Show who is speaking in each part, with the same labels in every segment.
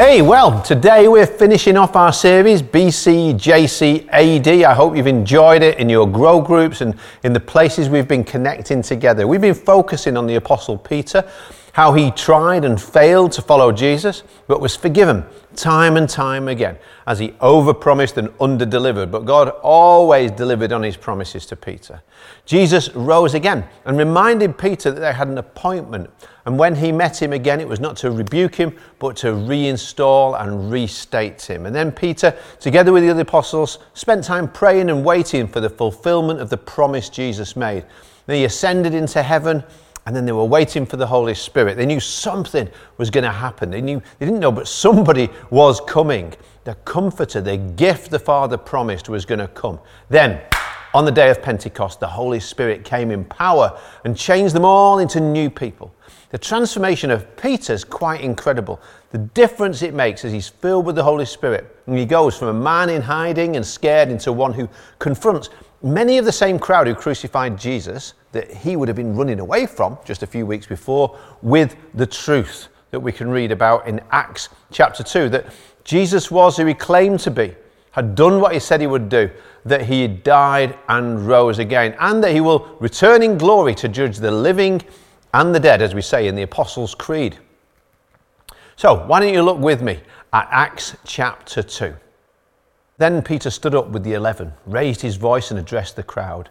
Speaker 1: Hey, well, today we're finishing off our series BCJCAD. I hope you've enjoyed it in your grow groups and in the places we've been connecting together. We've been focusing on the Apostle Peter, how he tried and failed to follow Jesus, but was forgiven time and time again as he overpromised and underdelivered. But God always delivered on his promises to Peter. Jesus rose again and reminded Peter that they had an appointment. And when he met him again, it was not to rebuke him, but to reinstall and restate him. And then Peter, together with the other apostles, spent time praying and waiting for the fulfillment of the promise Jesus made. Then he ascended into heaven and then they were waiting for the Holy Spirit. They knew something was going to happen. They knew they didn't know, but somebody was coming. The comforter, the gift the Father promised was going to come. Then, on the day of Pentecost, the Holy Spirit came in power and changed them all into new people. The transformation of Peter is quite incredible. The difference it makes as he's filled with the Holy Spirit and he goes from a man in hiding and scared into one who confronts many of the same crowd who crucified Jesus that he would have been running away from just a few weeks before with the truth that we can read about in Acts chapter 2 that Jesus was who he claimed to be, had done what he said he would do, that he died and rose again, and that he will return in glory to judge the living and the dead, as we say in the Apostles' Creed. So, why don't you look with me at Acts chapter 2? Then Peter stood up with the eleven, raised his voice, and addressed the crowd.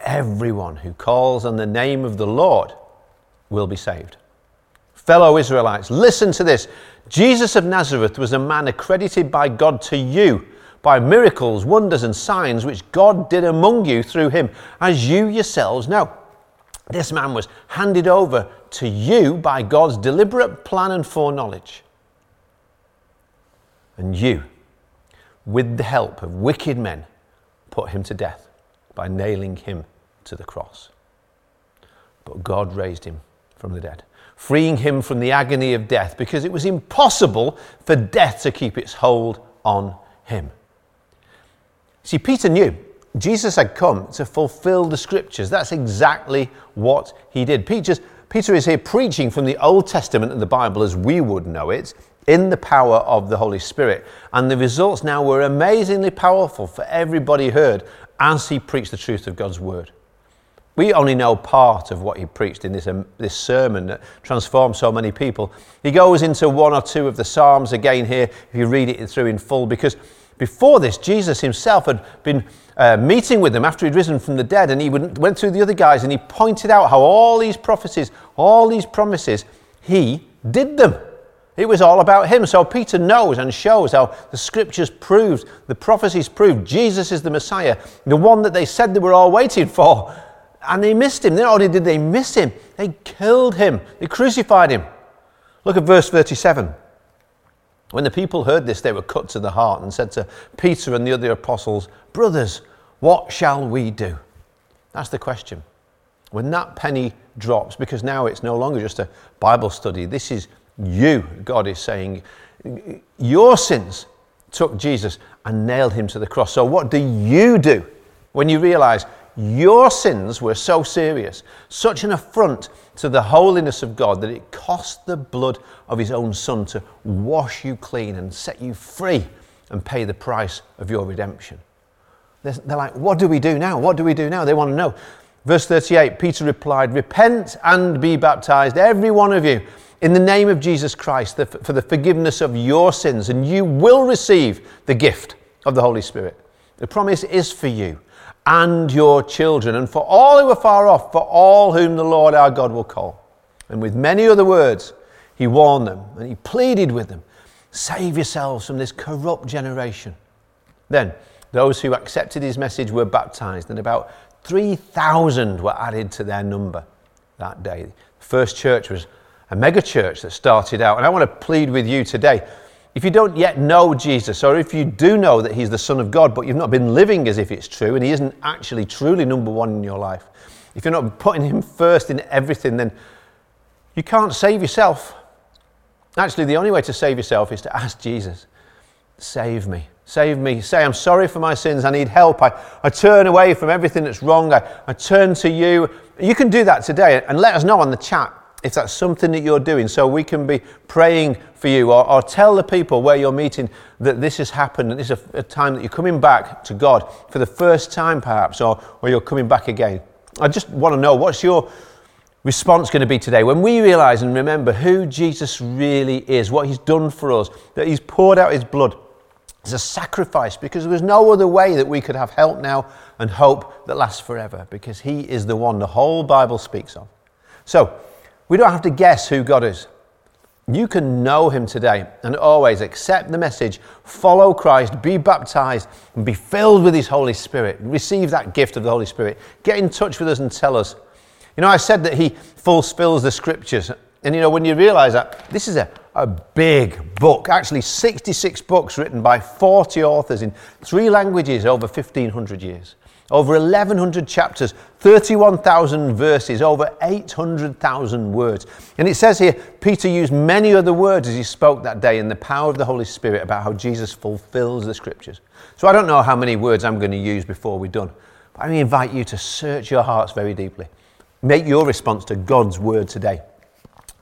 Speaker 1: everyone who calls on the name of the Lord will be saved. Fellow Israelites, listen to this. Jesus of Nazareth was a man accredited by God to you by miracles, wonders, and signs which God did among you through him, as you yourselves know. This man was handed over to you by God's deliberate plan and foreknowledge. And you, with the help of wicked men, put him to death by nailing him to the cross. But God raised him from the dead, freeing him from the agony of death because it was impossible for death to keep its hold on him. See, Peter knew Jesus had come to fulfill the scriptures. That's exactly what he did. Peter's, Peter is here preaching from the Old Testament and the Bible as we would know it in the power of the Holy Spirit. And the results now were amazingly powerful for everybody heard as he preached the truth of God's word. We only know part of what he preached in this, um, this sermon that transformed so many people. He goes into one or two of the Psalms again here, if you read it through in full, because before this, Jesus himself had been uh, meeting with them after he'd risen from the dead, and he went through the other guys and he pointed out how all these prophecies, all these promises, he did them. It was all about him. So Peter knows and shows how the scriptures proved, the prophecies proved Jesus is the Messiah, the one that they said they were all waiting for. And they missed him. Not only did they miss him, they killed him, they crucified him. Look at verse 37. When the people heard this, they were cut to the heart and said to Peter and the other apostles, Brothers, what shall we do? That's the question. When that penny drops, because now it's no longer just a Bible study, this is you, God is saying, Your sins took Jesus and nailed him to the cross. So, what do you do when you realize your sins were so serious, such an affront to the holiness of God, that it cost the blood of his own son to wash you clean and set you free and pay the price of your redemption? They're, like, What do we do now? What do we do now? They want to know. Verse 38 Peter replied, Repent and be baptized, every one of you, in the name of Jesus Christ, for the forgiveness of your sins, and you will receive the gift of the Holy Spirit. The promise is for you and your children, and for all who are far off, for all whom the Lord our God will call. And with many other words, he warned them and he pleaded with them save yourselves from this corrupt generation. Then, those who accepted his message were baptized, and about 3,000 were added to their number that day. The first church was a mega church that started out. And I want to plead with you today. If you don't yet know Jesus, or if you do know that He's the Son of God, but you've not been living as if it's true, and He isn't actually truly number one in your life, if you're not putting Him first in everything, then you can't save yourself. Actually, the only way to save yourself is to ask Jesus, Save me. Save me. Say, I'm sorry for my sins. I need help. I, I turn away from everything that's wrong. I, I turn to you. You can do that today and let us know on the chat if that's something that you're doing so we can be praying for you or, or tell the people where you're meeting that this has happened and this is a, a, time that you're coming back to God for the first time perhaps or, or you're coming back again. I just want to know what's your response going to be today when we realize and remember who Jesus really is, what he's done for us, that he's poured out his blood as a sacrifice because there was no other way that we could have help now and hope that lasts forever because he is the one the whole Bible speaks of. So, we don't have to guess who God is. You can know Him today and always accept the message, follow Christ, be baptized, and be filled with His Holy Spirit. Receive that gift of the Holy Spirit. Get in touch with us and tell us. You know, I said that He fulfills the scriptures. And you know, when you realize that, this is a, a big book, actually 66 books written by 40 authors in three languages over 1,500 years over 1,100 chapters, 31,000 verses, over 800,000 words. And it says here, Peter used many other words as he spoke that day in the power of the Holy Spirit about how Jesus fulfills the scriptures. So I don't know how many words I'm going to use before we're done, but I invite you to search your hearts very deeply. Make your response to God's word today,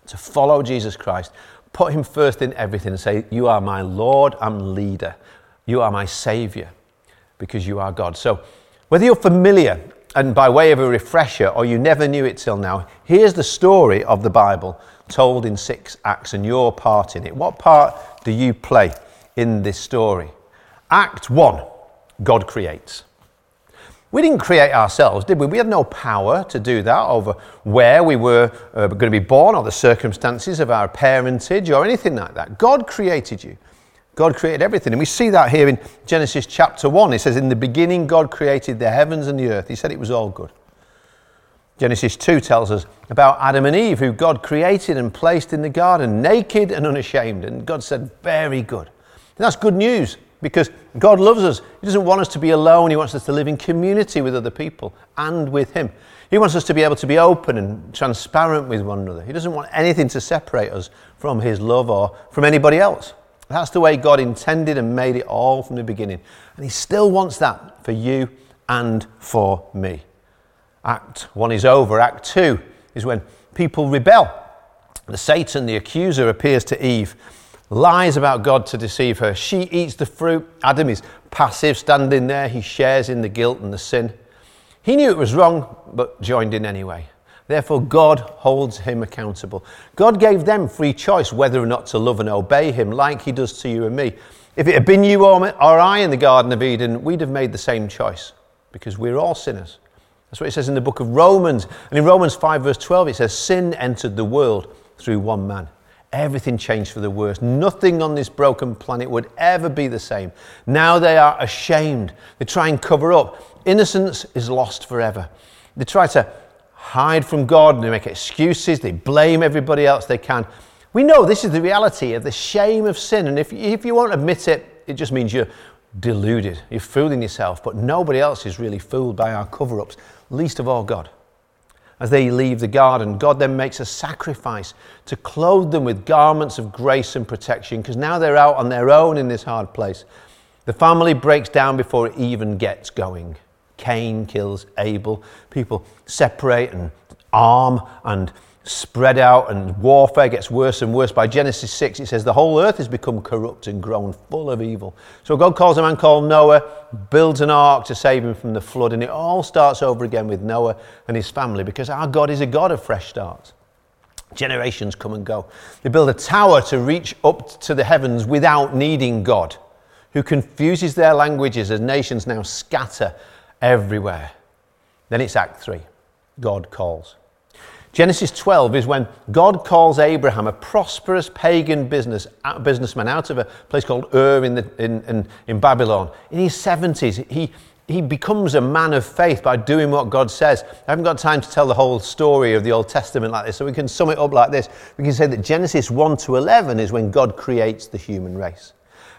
Speaker 1: to follow Jesus Christ, put him first in everything and say, You are my Lord and leader. You are my Savior because you are God. So, whether you're familiar and by way of a refresher or you never knew it till now, here's the story of the Bible told in six acts and your part in it. What part do you play in this story? Act one God creates. We didn't create ourselves, did we? We had no power to do that over where we were uh, going to be born or the circumstances of our parentage or anything like that. God created you. God created everything. And we see that here in Genesis chapter 1. It says, In the beginning, God created the heavens and the earth. He said it was all good. Genesis 2 tells us about Adam and Eve, who God created and placed in the garden, naked and unashamed. And God said, Very good. And that's good news because God loves us. He doesn't want us to be alone. He wants us to live in community with other people and with Him. He wants us to be able to be open and transparent with one another. He doesn't want anything to separate us from His love or from anybody else. That's the way God intended and made it all from the beginning. And He still wants that for you and for me. Act 1 is over. Act 2 is when people rebel. The Satan, the accuser, appears to Eve, lies about God to deceive her. She eats the fruit. Adam is passive, standing there. He shares in the guilt and the sin. He knew it was wrong, but joined in anyway. Therefore, God holds him accountable. God gave them free choice whether or not to love and obey him, like he does to you and me. If it had been you or, I in the Garden of Eden, we'd have made the same choice because we're all sinners. That's what it says in the book of Romans. And in Romans 5, verse 12, it says, Sin entered the world through one man. Everything changed for the worse. Nothing on this broken planet would ever be the same. Now they are ashamed. They try and cover up. Innocence is lost forever. They try to hide from God, they make excuses, they blame everybody else they can. We know this is the reality of the shame of sin, and if, if you won't admit it, it just means you're deluded, you're fooling yourself, but nobody else is really fooled by our cover ups, least of all God. As they leave the garden. God then makes a sacrifice to clothe them with garments of grace and protection because now they're out on their own in this hard place. The family breaks down before it even gets going. Cain kills Abel. People separate and arm and spread out, and warfare gets worse and worse. By Genesis 6, it says the whole earth has become corrupt and grown full of evil. So God calls a man called Noah, builds an ark to save him from the flood, and it all starts over again with Noah and his family because our God is a God of fresh starts. Generations come and go. They build a tower to reach up to the heavens without needing God, who confuses their languages as nations now scatter everywhere. Then it's Act 3 God calls. Genesis 12 is when God calls Abraham, a prosperous pagan business, businessman, out of a place called Ur in, the, in, in, in Babylon. In his 70s, he, he becomes a man of faith by doing what God says. I haven't got time to tell the whole story of the Old Testament like this, so we can sum it up like this. We can say that Genesis 1 to 11 is when God creates the human race.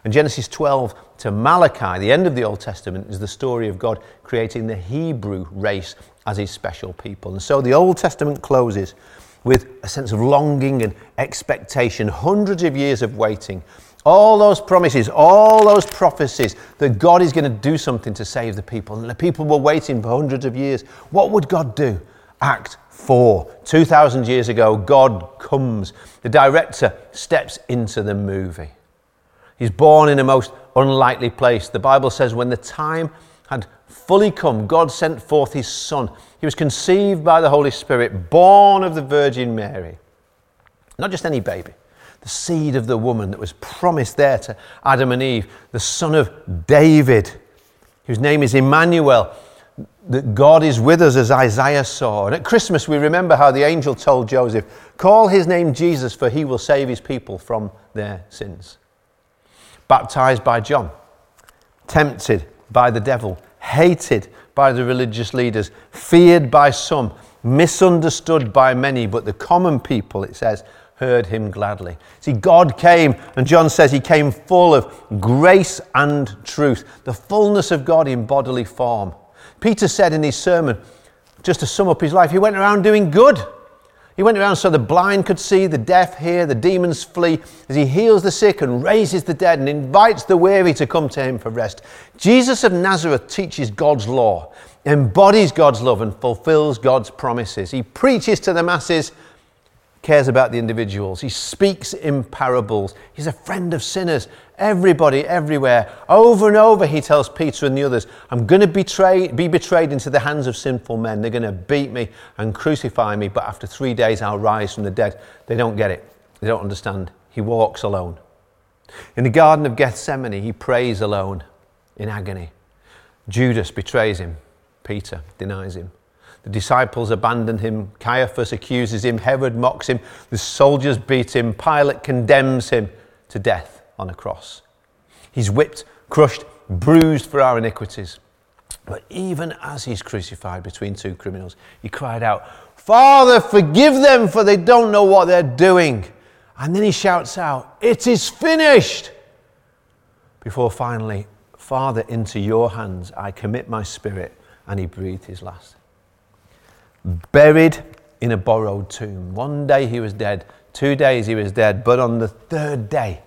Speaker 1: And Genesis 12 to Malachi, the end of the Old Testament, is the story of God creating the Hebrew race as his special people. And so the Old Testament closes with a sense of longing and expectation, hundreds of years of waiting. All those promises, all those prophecies that God is going to do something to save the people. And the people were waiting for hundreds of years. What would God do? Act 4. 2,000 years ago, God comes. The director steps into the movie. He's born in a most unlikely place. The Bible says when the time had fully come, God sent forth his Son. He was conceived by the Holy Spirit, born of the Virgin Mary. Not just any baby, the seed of the woman that was promised there to Adam and Eve, the son of David, whose name is Emmanuel, that God is with us as Isaiah saw. And at Christmas, we remember how the angel told Joseph, Call his name Jesus, for he will save his people from their sins. Baptized by John, tempted by the devil, hated by the religious leaders, feared by some, misunderstood by many, but the common people, it says, heard him gladly. See, God came, and John says he came full of grace and truth, the fullness of God in bodily form. Peter said in his sermon, just to sum up his life, he went around doing good he went around so the blind could see, the deaf hear, the demons flee, as he heals the sick and raises the dead and invites the weary to come to him for rest. Jesus of Nazareth teaches God's law, embodies God's love, and fulfills God's promises. He preaches to the masses cares about the individuals. He speaks in parables. He's a friend of sinners. Everybody, everywhere. Over and over, he tells Peter and the others, I'm going to betray, be betrayed into the hands of sinful men. They're going to beat me and crucify me, but after three days, I'll rise from the dead. They don't get it. They don't understand. He walks alone. In the Garden of Gethsemane, he prays alone in agony. Judas betrays him. Peter denies him. The disciples abandon him. Caiaphas accuses him. Herod mocks him. The soldiers beat him. Pilate condemns him to death on a cross. He's whipped, crushed, bruised for our iniquities. But even as he's crucified between two criminals, he cried out, Father, forgive them, for they don't know what they're doing. And then he shouts out, It is finished! Before finally, Father, into your hands I commit my spirit. And he breathed his last buried in a borrowed tomb. One day he was dead, two days he was dead, but on the third day,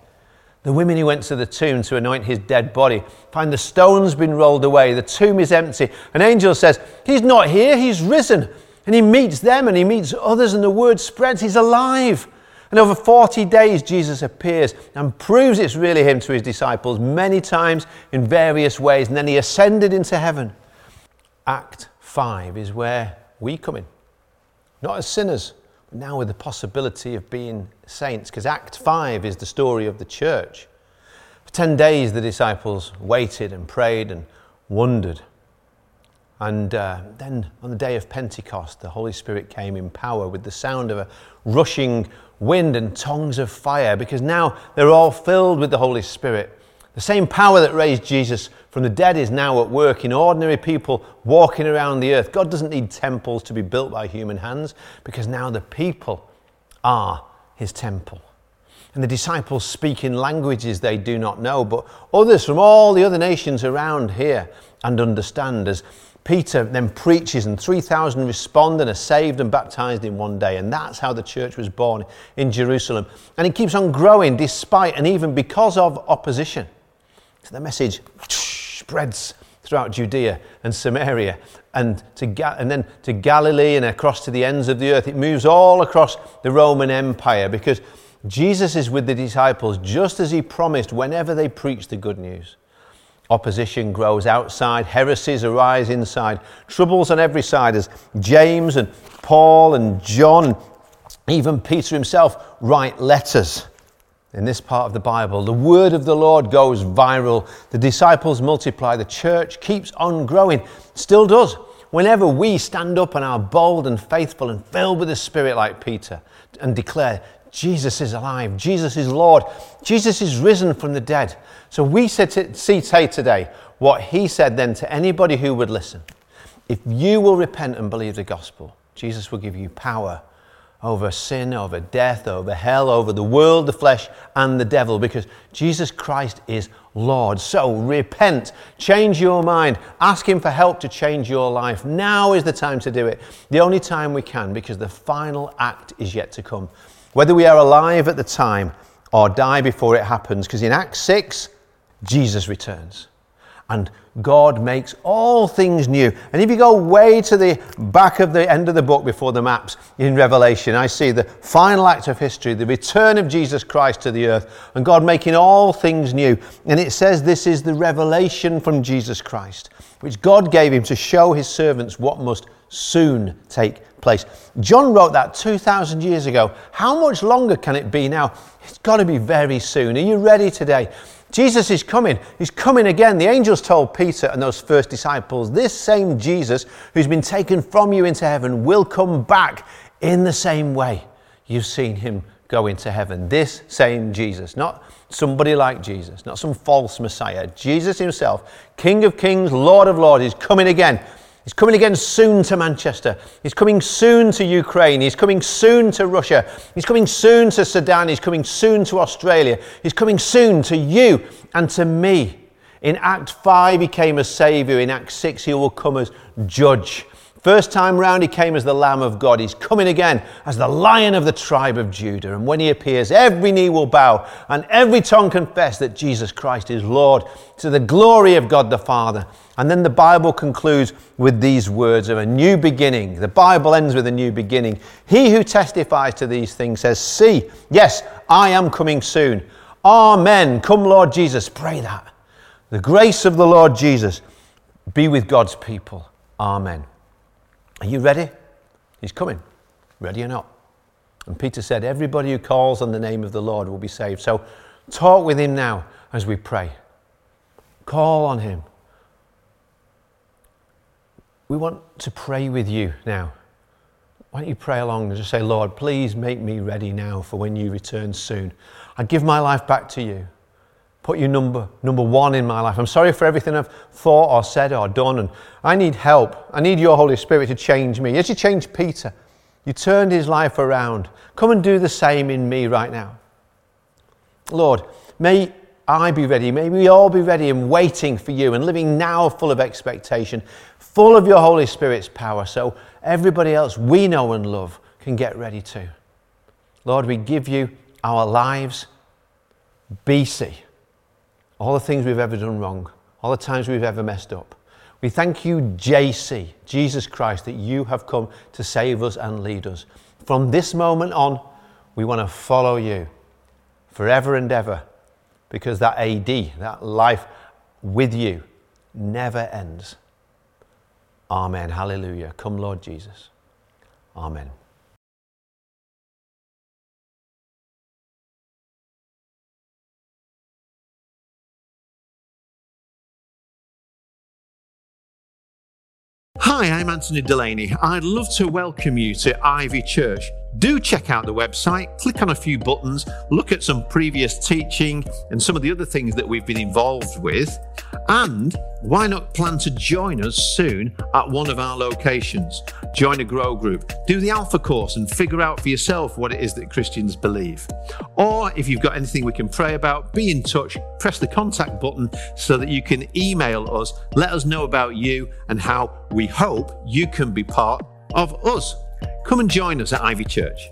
Speaker 1: the women who went to the tomb to anoint his dead body find the stone's been rolled away, the tomb is empty. An angel says, He's not here, he's risen. And he meets them and he meets others, and the word spreads, he's alive. And over 40 days, Jesus appears and proves it's really him to his disciples many times in various ways. And then he ascended into heaven. Act 5 is where we come in. Not as sinners, but now with the possibility of being saints, because Act 5 is the story of the church. For 10 days, the disciples waited and prayed and wondered. And uh, then on the day of Pentecost, the Holy Spirit came in power with the sound of a rushing wind and tongues of fire, because now they're all filled with the Holy Spirit. The same power that raised Jesus from the dead is now at work in ordinary people walking around the earth. God doesn't need temples to be built by human hands because now the people are his temple. And the disciples speak in languages they do not know, but others from all the other nations around hear and understand as Peter then preaches, and 3,000 respond and are saved and baptized in one day. And that's how the church was born in Jerusalem. And it keeps on growing despite and even because of opposition. So the message spreads throughout Judea and Samaria and, to Ga- and then to Galilee and across to the ends of the earth. It moves all across the Roman Empire because Jesus is with the disciples just as he promised whenever they preach the good news. Opposition grows outside, heresies arise inside, troubles on every side as James and Paul and John, even Peter himself, write letters. In this part of the Bible, the word of the Lord goes viral. The disciples multiply. The church keeps on growing, still does. Whenever we stand up and are bold and faithful and filled with the Spirit like Peter and declare, Jesus is alive, Jesus is Lord, Jesus is risen from the dead. So we see today what he said then to anybody who would listen. If you will repent and believe the gospel, Jesus will give you power over sin, over death, over hell, over the world, the flesh, and the devil, because Jesus Christ is Lord. So repent, change your mind, ask Him for help to change your life. Now is the time to do it, the only time we can, because the final act is yet to come. Whether we are alive at the time or die before it happens, because in Acts 6, Jesus returns. And God makes all things new. And if you go way to the back of the end of the book before the maps in Revelation, I see the final act of history, the return of Jesus Christ to the earth, and God making all things new. And it says this is the revelation from Jesus Christ, which God gave him to show his servants what must soon take place. John wrote that 2,000 years ago. How much longer can it be now? It's got to be very soon. Are you ready today? Jesus is coming. He's coming again. The angels told Peter and those first disciples, This same Jesus who's been taken from you into heaven will come back in the same way you've seen him go into heaven. This same Jesus, not somebody like Jesus, not some false Messiah. Jesus himself, King of kings, Lord of lords, is coming again He's coming again soon to Manchester. He's coming soon to Ukraine. He's coming soon to Russia. He's coming soon to Sudan. He's coming soon to Australia. He's coming soon to you and to me. In Act 5, he came as Saviour. In Act 6, he will come as Judge. First time round, he came as the Lamb of God. He's coming again as the Lion of the tribe of Judah. And when he appears, every knee will bow and every tongue confess that Jesus Christ is Lord to the glory of God the Father. And then the Bible concludes with these words of a new beginning. The Bible ends with a new beginning. He who testifies to these things says, See, yes, I am coming soon. Amen. Come, Lord Jesus. Pray that. The grace of the Lord Jesus be with God's people. Amen. Are you ready? He's coming. Ready or not? And Peter said, Everybody who calls on the name of the Lord will be saved. So talk with him now as we pray. Call on him. We want to pray with you now. Why don't you pray along and just say, Lord, please make me ready now for when you return soon. I give my life back to you. Put you number, number one in my life. I'm sorry for everything I've thought or said or done, and I need help. I need your Holy Spirit to change me. As you changed Peter, you turned his life around. Come and do the same in me right now. Lord, may I be ready. May we all be ready and waiting for you and living now full of expectation, full of your Holy Spirit's power, so everybody else we know and love can get ready too. Lord, we give you our lives, BC all the things we've ever done wrong, all the times we've ever messed up. We thank you, JC, Jesus Christ, that you have come to save us and lead us. From this moment on, we want to follow you forever and ever because that AD, that life with you, never ends. Amen. Hallelujah. Come, Lord Jesus. Amen.
Speaker 2: Hi, I'm Anthony Delaney. I'd love to welcome you to Ivy Church.
Speaker 1: Do check out the website, click on a few buttons, look at some previous teaching and some of the other things that we've been involved with. And why not plan to join us soon at one of our locations? Join a grow group, do the Alpha course, and figure out for yourself what it is that Christians believe. Or if you've got anything we can pray about, be in touch, press the contact button so that you can email us, let us know about you and how we hope you can be part of us. Come and join us at Ivy Church.